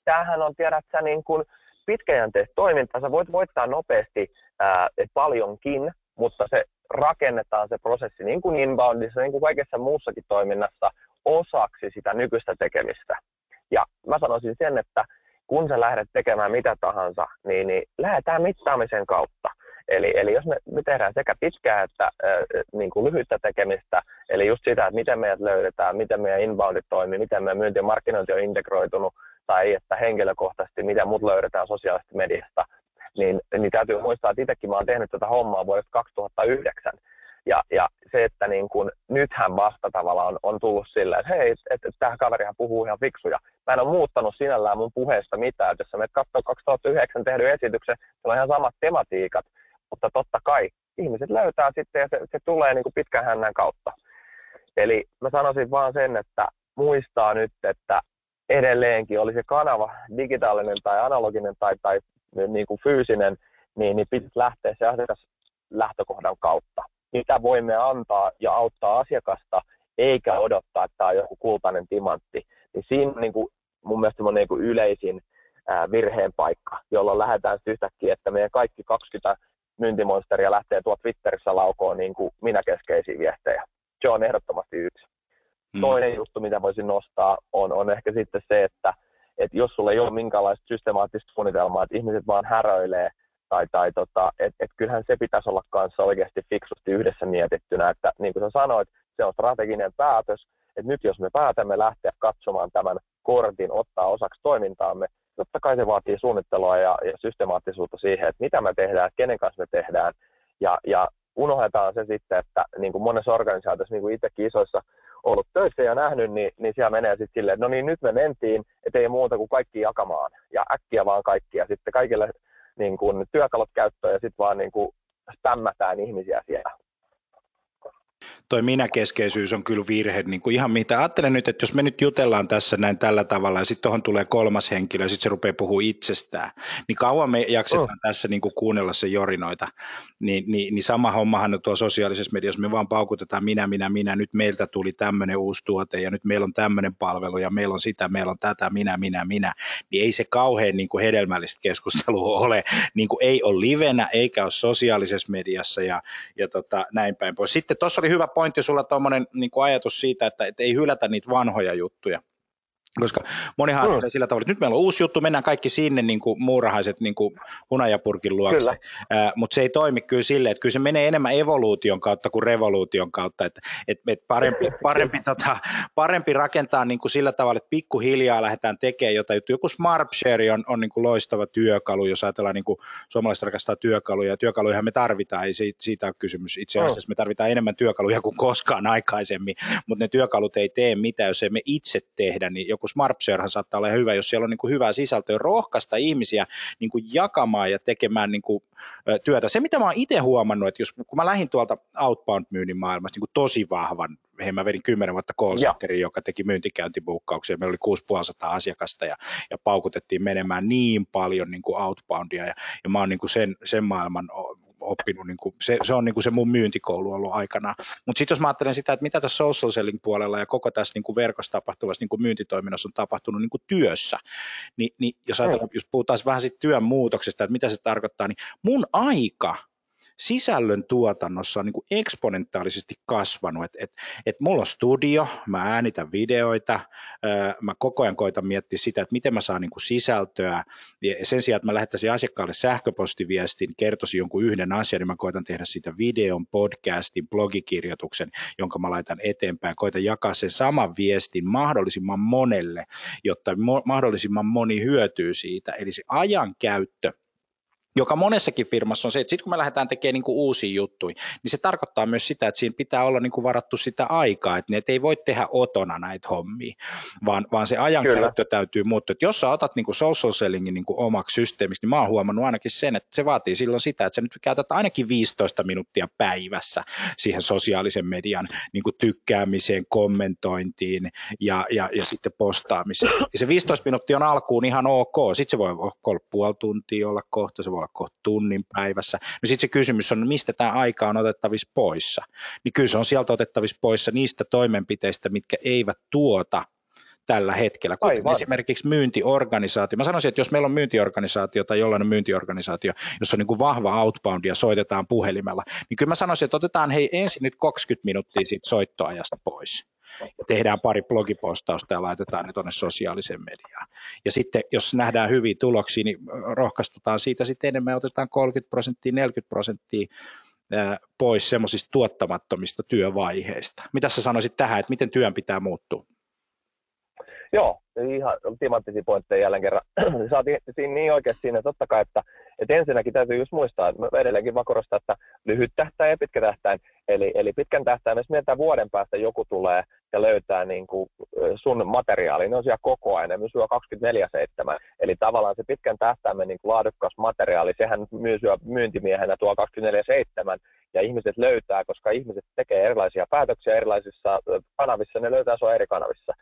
tämähän on, tiedät sä, niin kuin pitkäjänteistä toimintaa. Sä voit voittaa nopeasti ää, paljonkin, mutta se rakennetaan se prosessi niin kuin inboundissa, niin kuin kaikessa muussakin toiminnassa osaksi sitä nykyistä tekemistä. Ja mä sanoisin sen, että kun sä lähdet tekemään mitä tahansa, niin, niin lähdetään mittaamisen kautta. Eli, eli jos me, me tehdään sekä pitkää että äh, niin kuin lyhyttä tekemistä, eli just sitä, että miten meidät löydetään, miten meidän inboundit toimii, miten meidän myynti ja markkinointi on integroitunut, tai että henkilökohtaisesti, miten mut löydetään sosiaalisesta mediasta, niin, niin täytyy muistaa, että itsekin mä oon tehnyt tätä hommaa vuodesta 2009. Ja, ja se, että niin kun, nythän vasta tavallaan on, on tullut silleen, että hei, että, että tämä kaverihan puhuu ihan fiksuja. Mä en ole muuttanut sinällään mun puheesta mitään. Jos sä menet katsoa 2009 tehdyn esityksen, se on ihan samat tematiikat, mutta totta kai ihmiset löytää sitten ja se, se tulee niin kuin pitkän hännän kautta. Eli mä sanoisin vaan sen, että muistaa nyt, että edelleenkin oli se kanava digitaalinen tai analoginen tai, tai niin kuin fyysinen, niin, niin pitäisi lähteä se asiakas lähtökohdan kautta. Mitä voimme antaa ja auttaa asiakasta, eikä odottaa, että tämä on joku kultainen timantti. Niin siinä niin kuin, mun mielestä on niin kuin yleisin ää, virheen paikka, jolloin lähdetään yhtäkkiä, että meidän kaikki 20 myyntimonsteria lähtee tuo Twitterissä laukoon niin kuin minä keskeisiä viestejä. Se on ehdottomasti yksi. Mm. Toinen juttu, mitä voisin nostaa, on, on ehkä sitten se, että, että jos sulla ei ole minkäänlaista systemaattista suunnitelmaa, että ihmiset vaan häröilee, tai, tai tota, että et kyllähän se pitäisi olla kanssa oikeasti fiksusti yhdessä mietittynä, että niin kuin sä sanoit, se on strateginen päätös, että nyt jos me päätämme lähteä katsomaan tämän kortin, ottaa osaksi toimintaamme, totta kai se vaatii suunnittelua ja, ja systemaattisuutta siihen, että mitä me tehdään, kenen kanssa me tehdään, ja, ja unohdetaan se sitten, että niin kuin monessa organisaatiossa, niin kuin itsekin isoissa ollut töissä ja nähnyt, niin, niin siellä menee sitten silleen, että no niin nyt me mentiin, ettei muuta kuin kaikki jakamaan ja äkkiä vaan kaikki ja sitten kaikille niin kuin, työkalut käyttöön ja sitten vaan niin kuin, spämmätään ihmisiä siellä. Toi minäkeskeisyys on kyllä virhe, niin kuin ihan mitä. Ajattelen nyt, että jos me nyt jutellaan tässä näin tällä tavalla ja sitten tuohon tulee kolmas henkilö ja sitten se rupeaa puhua itsestään, niin kauan me jaksetaan oh. tässä niin kuin kuunnella se jorinoita. Niin, niin, niin sama hommahan on tuolla sosiaalisessa mediassa, me vaan paukutetaan minä, minä, minä, nyt meiltä tuli tämmöinen uusi tuote ja nyt meillä on tämmöinen palvelu ja meillä on sitä, meillä on tätä, minä, minä, minä, niin ei se kauhean niin kuin hedelmällistä keskustelua *laughs* ole, niin kuin ei ole livenä eikä ole sosiaalisessa mediassa ja, ja tota, näin päin pois. Sitten tuossa oli hyvä pointti sulla tuommoinen niin ajatus siitä, että, että ei hylätä niitä vanhoja juttuja. Koska monihan mm. sillä tavalla, että nyt meillä on uusi juttu, mennään kaikki sinne niin kuin muurahaiset niin kuin hunajapurkin luokse, äh, mutta se ei toimi kyllä silleen, että kyllä se menee enemmän evoluution kautta kuin revoluution kautta, että et, et parempi, parempi, tota, parempi rakentaa niin kuin sillä tavalla, että pikkuhiljaa lähdetään tekemään jotain juttuja. Joku SmartShare on, on niin kuin loistava työkalu, jos ajatellaan niin kuin suomalaiset rakastaa työkaluja, ja työkaluja me tarvitaan, ei siitä, siitä ole kysymys. Itse asiassa me tarvitaan enemmän työkaluja kuin koskaan aikaisemmin, mutta ne työkalut ei tee mitään, jos emme itse tehdä, niin joku SmartSharehan saattaa olla hyvä, jos siellä on niin kuin hyvää sisältöä, rohkaista ihmisiä niin kuin jakamaan ja tekemään niin kuin, työtä. Se, mitä mä oon itse huomannut, että jos, kun mä lähdin tuolta outbound-myynnin maailmasta niin kuin tosi vahvan, hei mä vedin kymmenen vuotta call joka teki myyntikäyntibuukkauksia, meillä oli 6500 asiakasta ja, ja paukutettiin menemään niin paljon niin kuin outboundia ja, ja mä oon niin kuin sen, sen maailman oppinut, niin kuin, se, se on niin kuin se mun myyntikoulu ollut aikana. Mutta sitten jos mä ajattelen sitä, että mitä tässä social selling puolella ja koko tässä niin kuin verkossa tapahtuvassa niin kuin myyntitoiminnassa on tapahtunut niin kuin työssä, niin, niin jos, ajatellaan, jos puhutaan vähän siitä työn muutoksesta, että mitä se tarkoittaa, niin mun aika – sisällön tuotannossa on niin kuin eksponentaalisesti kasvanut. Et, et, et mulla on studio, mä äänitän videoita, mä koko ajan koitan miettiä sitä, että miten mä saan niin kuin sisältöä. Ja sen sijaan, että mä lähettäisin asiakkaalle sähköpostiviestin, kertoisin jonkun yhden asian, niin mä koitan tehdä sitä videon, podcastin, blogikirjoituksen, jonka mä laitan eteenpäin. Koitan jakaa sen saman viestin mahdollisimman monelle, jotta mahdollisimman moni hyötyy siitä. Eli se ajan käyttö joka monessakin firmassa on se, että sitten kun me lähdetään tekemään niin kuin uusia juttuja, niin se tarkoittaa myös sitä, että siinä pitää olla niin kuin varattu sitä aikaa, että ne ei voi tehdä otona näitä hommia, vaan, vaan se ajankäyttö täytyy muuttua. Että jos sä otat niin kuin social sellingin niin kuin omaksi systeemiksi, niin mä oon huomannut ainakin sen, että se vaatii silloin sitä, että sä nyt käytät ainakin 15 minuuttia päivässä siihen sosiaalisen median niin kuin tykkäämiseen, kommentointiin ja, ja, ja sitten postaamiseen. Ja se 15 minuuttia on alkuun ihan ok, sitten se voi olla puoli tuntia olla kohta, se voi olla kohta tunnin päivässä. No sitten se kysymys on, mistä tämä aika on otettavissa poissa. Niin kyllä se on sieltä otettavissa poissa niistä toimenpiteistä, mitkä eivät tuota tällä hetkellä, kuten Aivan. esimerkiksi myyntiorganisaatio. Mä sanoisin, että jos meillä on myyntiorganisaatio tai jollain on myyntiorganisaatio, jossa on niin kuin vahva outbound ja soitetaan puhelimella, niin kyllä mä sanoisin, että otetaan hei ensin nyt 20 minuuttia siitä soittoajasta pois ja tehdään pari blogipostausta ja laitetaan ne tuonne sosiaaliseen mediaan. Ja sitten jos nähdään hyviä tuloksia, niin rohkaistutaan siitä sitten enemmän, otetaan 30 prosenttia, 40 prosenttia pois semmoisista tuottamattomista työvaiheista. Mitä sä sanoisit tähän, että miten työn pitää muuttua? Joo, ihan timanttisia pointteja jälleen kerran. *clears throat* Saatiin niin oikeasti siinä, totta kai, että, että ensinnäkin täytyy just muistaa, että edelleenkin vaan korostan, että lyhyt tähtäin ja pitkä tähtäin. Eli, eli pitkän tähtäin, jos mietitään vuoden päästä joku tulee ja löytää niin kuin sun materiaali, ne on siellä koko ajan, ne myy 24-7. Eli tavallaan se pitkän tähtäimen niin kuin laadukkas materiaali, sehän myy myyntimiehenä tuo 24-7, ja ihmiset löytää, koska ihmiset tekee erilaisia päätöksiä erilaisissa kanavissa, ne löytää sua eri kanavissa.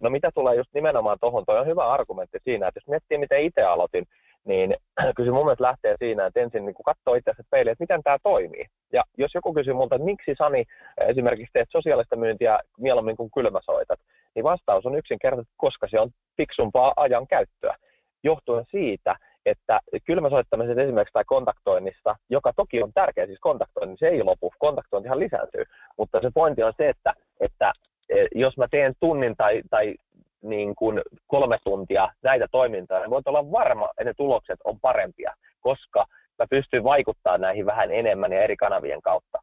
No mitä tulee just nimenomaan tuohon, toi on hyvä argumentti siinä, että jos miettii, miten itse aloitin, niin *clears throat* kyllä se mun mielestä lähtee siinä, että ensin niin katsoo itse asiassa peiliin, että miten tämä toimii. Ja jos joku kysyy multa, että miksi Sani esimerkiksi teet sosiaalista myyntiä mieluummin kuin kylmäsoitat, niin vastaus on yksinkertaisesti, koska se on fiksumpaa ajan käyttöä. Johtuen siitä, että kylmäsoittamisessa esimerkiksi tai kontaktoinnissa, joka toki on tärkeä, siis kontaktointi, se ei lopu, kontaktointihan lisääntyy, mutta se pointti on se, että, että e, jos mä teen tunnin tai, tai niin kuin kolme tuntia näitä toimintoja, niin voit olla varma, että ne tulokset on parempia, koska mä pystyn vaikuttamaan näihin vähän enemmän ja eri kanavien kautta.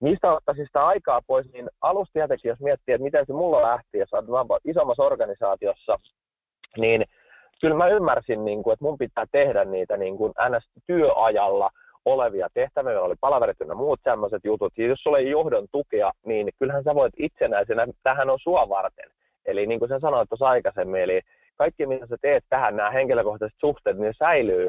Mistä ottaisin sitä aikaa pois, niin alusta tietenkin, jos miettii, että miten se mulla lähti, jos olet isommassa organisaatiossa, niin kyllä mä ymmärsin, niin kuin, että mun pitää tehdä niitä niin kuin NS-työajalla olevia tehtäviä, meillä oli palaverit ja muut sellaiset jutut. Ja jos sulla ei johdon tukea, niin kyllähän sä voit itsenäisenä, tähän on sua varten. Eli niin kuin sä sanoit tuossa aikaisemmin, eli kaikki mitä sä teet tähän, nämä henkilökohtaiset suhteet, niin säilyy,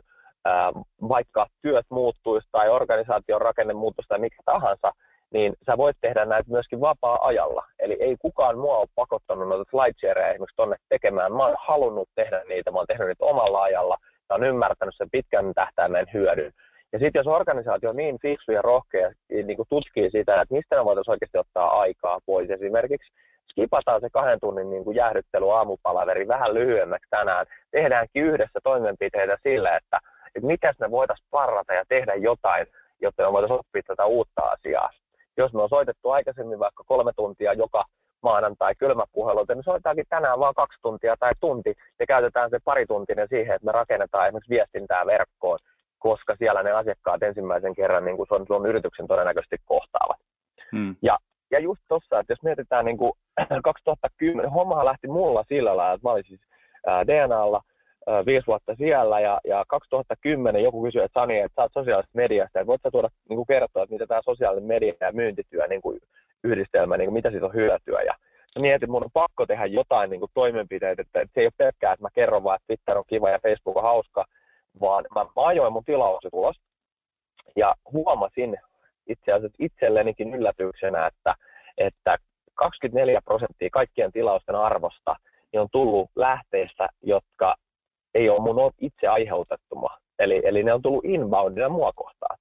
vaikka työt muuttuisi tai organisaation rakenne muuttuisi tai mikä tahansa, niin sä voit tehdä näitä myöskin vapaa-ajalla. Eli ei kukaan mua ole pakottanut noita slideshareja esimerkiksi tonne tekemään. Mä oon halunnut tehdä niitä, mä oon tehnyt niitä omalla ajalla ja oon ymmärtänyt sen pitkän tähtäimen hyödyn. Ja sitten jos organisaatio on niin fiksu ja rohkea niin kuin tutkii sitä, että mistä me voitaisiin oikeasti ottaa aikaa pois esimerkiksi, skipataan se kahden tunnin niin kuin jäähdyttely aamupalaveri vähän lyhyemmäksi tänään, tehdäänkin yhdessä toimenpiteitä sillä, että, että miten me voitaisiin parata ja tehdä jotain, jotta me voitaisiin oppia tätä uutta asiaa. Jos me on soitettu aikaisemmin vaikka kolme tuntia joka maanantai kylmäpuhelu, niin soitaakin tänään vain kaksi tuntia tai tunti ja käytetään se pari tuntinen siihen, että me rakennetaan esimerkiksi viestintää verkkoon, koska siellä ne asiakkaat ensimmäisen kerran niin kuin sun, sun yrityksen todennäköisesti kohtaavat. Hmm. Ja, ja just tuossa, että jos mietitään niin kuin *clears throat* 2010, hommahan lähti mulla sillä lailla, että mä olin siis DNAlla viisi vuotta siellä ja, ja 2010 joku kysyi, että Sani, että sä oot sosiaalisesta mediasta, että voit tuoda niin kuin kertoa, että mitä tämä sosiaalinen media ja myyntityö niin kuin yhdistelmä, niin kuin mitä siitä on hyötyä. Ja mietin, että mun on pakko tehdä jotain niin kuin toimenpiteitä, että, että se ei ole pelkkää, että mä kerron vaan, että Twitter on kiva ja Facebook on hauska, vaan mä, mä ajoin mun tilaukset ulos ja huomasin itse asiassa itsellenikin yllätyksenä, että, että 24 prosenttia kaikkien tilausten arvosta niin on tullut lähteistä, jotka ei ole mun itse aiheutettuma. Eli, eli ne on tullut inboundina mua kohtaan.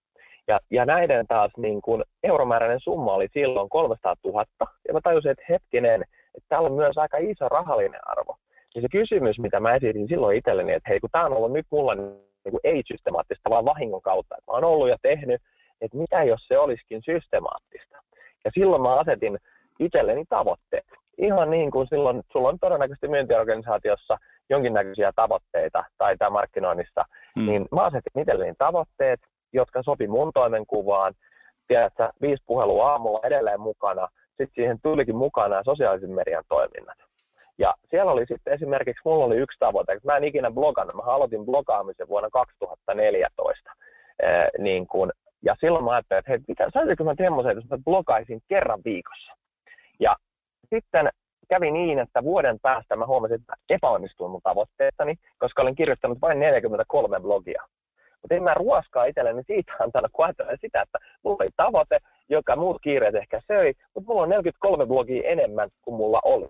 Ja, ja näiden taas niin kun euromääräinen summa oli silloin 300 000. Ja mä tajusin, että hetkinen, että täällä on myös aika iso rahallinen arvo. Ja se kysymys, mitä mä esitin silloin itselleni, että hei, kun tämä on ollut nyt mulla niin kuin ei systemaattista, vaan vahingon kautta. Että mä oon ollut ja tehnyt, että mitä jos se olisikin systemaattista. Ja silloin mä asetin itselleni tavoitteet. Ihan niin kuin silloin, sulla on todennäköisesti myyntiorganisaatiossa jonkinnäköisiä tavoitteita tai tämä markkinoinnissa, hmm. niin mä asetin itselleni tavoitteet, jotka sopi mun toimenkuvaan. Tiedätkö, viisi puhelua aamulla edelleen mukana. Sitten siihen tulikin mukana sosiaalisen median toiminnat. Ja siellä oli sitten esimerkiksi, mulla oli yksi tavoite, että mä en ikinä blogannut, mä aloitin blogaamisen vuonna 2014. Ee, niin kun, ja silloin mä ajattelin, että hei, mitä, saisinko mä semmoisen, että mä blogaisin kerran viikossa. Ja sitten kävi niin, että vuoden päästä mä huomasin, että epäonnistuin mun tavoitteessani, koska olen kirjoittanut vain 43 blogia. Mutta en mä ruoskaa itselleni siitä *laughs* antanut, kun sitä, että mulla oli tavoite, joka muut kiireet ehkä söi, mutta mulla on 43 blogia enemmän kuin mulla oli.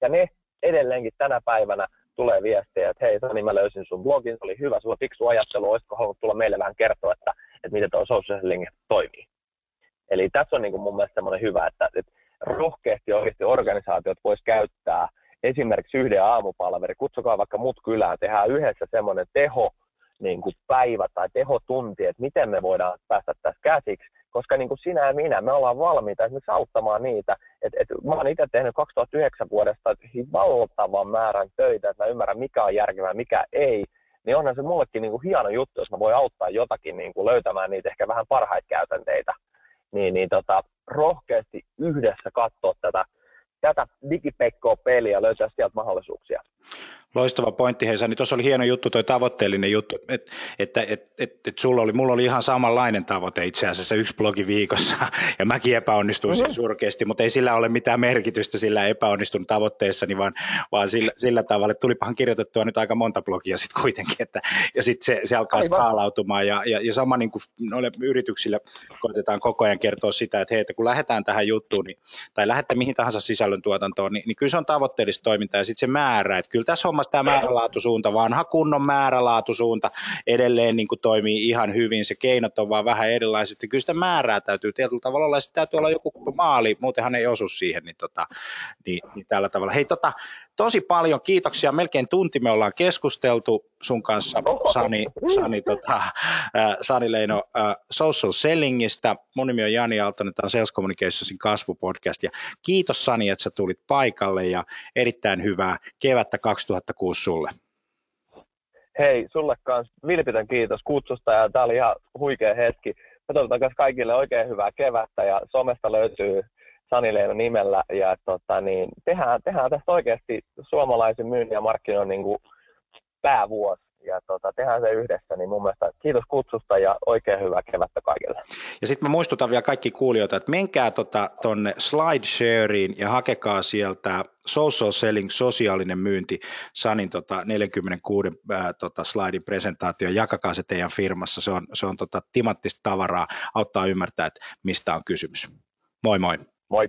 Ja ne edelleenkin tänä päivänä tulee viestejä, että hei Sani, mä löysin sun blogin, se oli hyvä, sulla fiksu ajattelu, olisiko halunnut tulla meille vähän kertoa, että, että miten tuo social selling toimii. Eli tässä on niin mun mielestä semmoinen hyvä, että, että rohkeasti oikeasti organisaatiot vois käyttää esimerkiksi yhden aamupalveri, kutsukaa vaikka mut kylään, tehdään yhdessä semmoinen teho, niin kuin päivä tai tehotunti, että miten me voidaan päästä tässä käsiksi, koska niin kuin sinä ja minä, me ollaan valmiita esimerkiksi auttamaan niitä. Et, et, mä oon itse tehnyt 2009 vuodesta valtavan määrän töitä, että mä ymmärrän mikä on järkevää, mikä ei, niin onhan se mullekin niin kuin hieno juttu, jos mä voin auttaa jotakin niin kuin löytämään niitä ehkä vähän parhaita käytänteitä. Niin, niin tota, rohkeasti yhdessä katsoa tätä, tätä digipekkoa peliä ja löytää sieltä mahdollisuuksia. Loistava pointti, Hesani. Tuossa oli hieno juttu, toi tavoitteellinen juttu, että et, et, et, et sulla oli, mulla oli ihan samanlainen tavoite itse asiassa, yksi blogi viikossa, ja mäkin epäonnistuin mm-hmm. surkeasti, mutta ei sillä ole mitään merkitystä sillä epäonnistunut tavoitteessani, vaan, vaan sillä, sillä tavalla, että tulipahan kirjoitettua nyt aika monta blogia sitten kuitenkin, että, ja sitten se, se alkaa Aivan. skaalautumaan, ja, ja, ja sama niin kuin noille yrityksille koitetaan koko ajan kertoa sitä, että hei, että kun lähdetään tähän juttuun, niin, tai lähdetään mihin tahansa sisällöntuotantoon, niin, niin kyllä se on tavoitteellista toimintaa, ja sitten se määrä, että kyllä tässä hommassa tämä määrälaatusuunta, vanha kunnon määrälaatusuunta edelleen niin kuin toimii ihan hyvin, se keinot on vaan vähän erilaiset, ja kyllä sitä määrää täytyy tietyllä tavalla olla, täytyy olla joku maali, muutenhan ei osu siihen, niin, tota, niin, niin tällä tavalla. Hei tota, tosi paljon kiitoksia, melkein tunti me ollaan keskusteltu sun kanssa, Sani, Sani, tota, äh, Sani Leino äh, Social Sellingistä. Mun nimi on Jani Aaltonen, tämä on Sales Communicationsin kasvupodcast, ja kiitos Sani, että sä tulit paikalle, ja erittäin hyvää kevättä 2006 sulle. Hei, sulle kanssa vilpitön kiitos kutsusta, ja tämä oli ihan huikea hetki. Mä toivotan kaikille oikein hyvää kevättä, ja somesta löytyy Sani Leino nimellä, ja tota, niin, tehdään, tehdään tästä oikeasti suomalaisen myynnin ja markkinoinnin niin päävuosi ja tota, tehdään se yhdessä, niin mun mielestä kiitos kutsusta ja oikein hyvää kevättä kaikille. Ja sitten mä muistutan vielä kaikki kuulijoita, että menkää tota, tonne SlideShareen ja hakekaa sieltä social selling, sosiaalinen myynti, Sanin tota 46 ää, tota slaidin presentaatio, jakakaa se teidän firmassa, se on, se on tota timattista tavaraa, auttaa ymmärtää, että mistä on kysymys. Moi moi. Moi.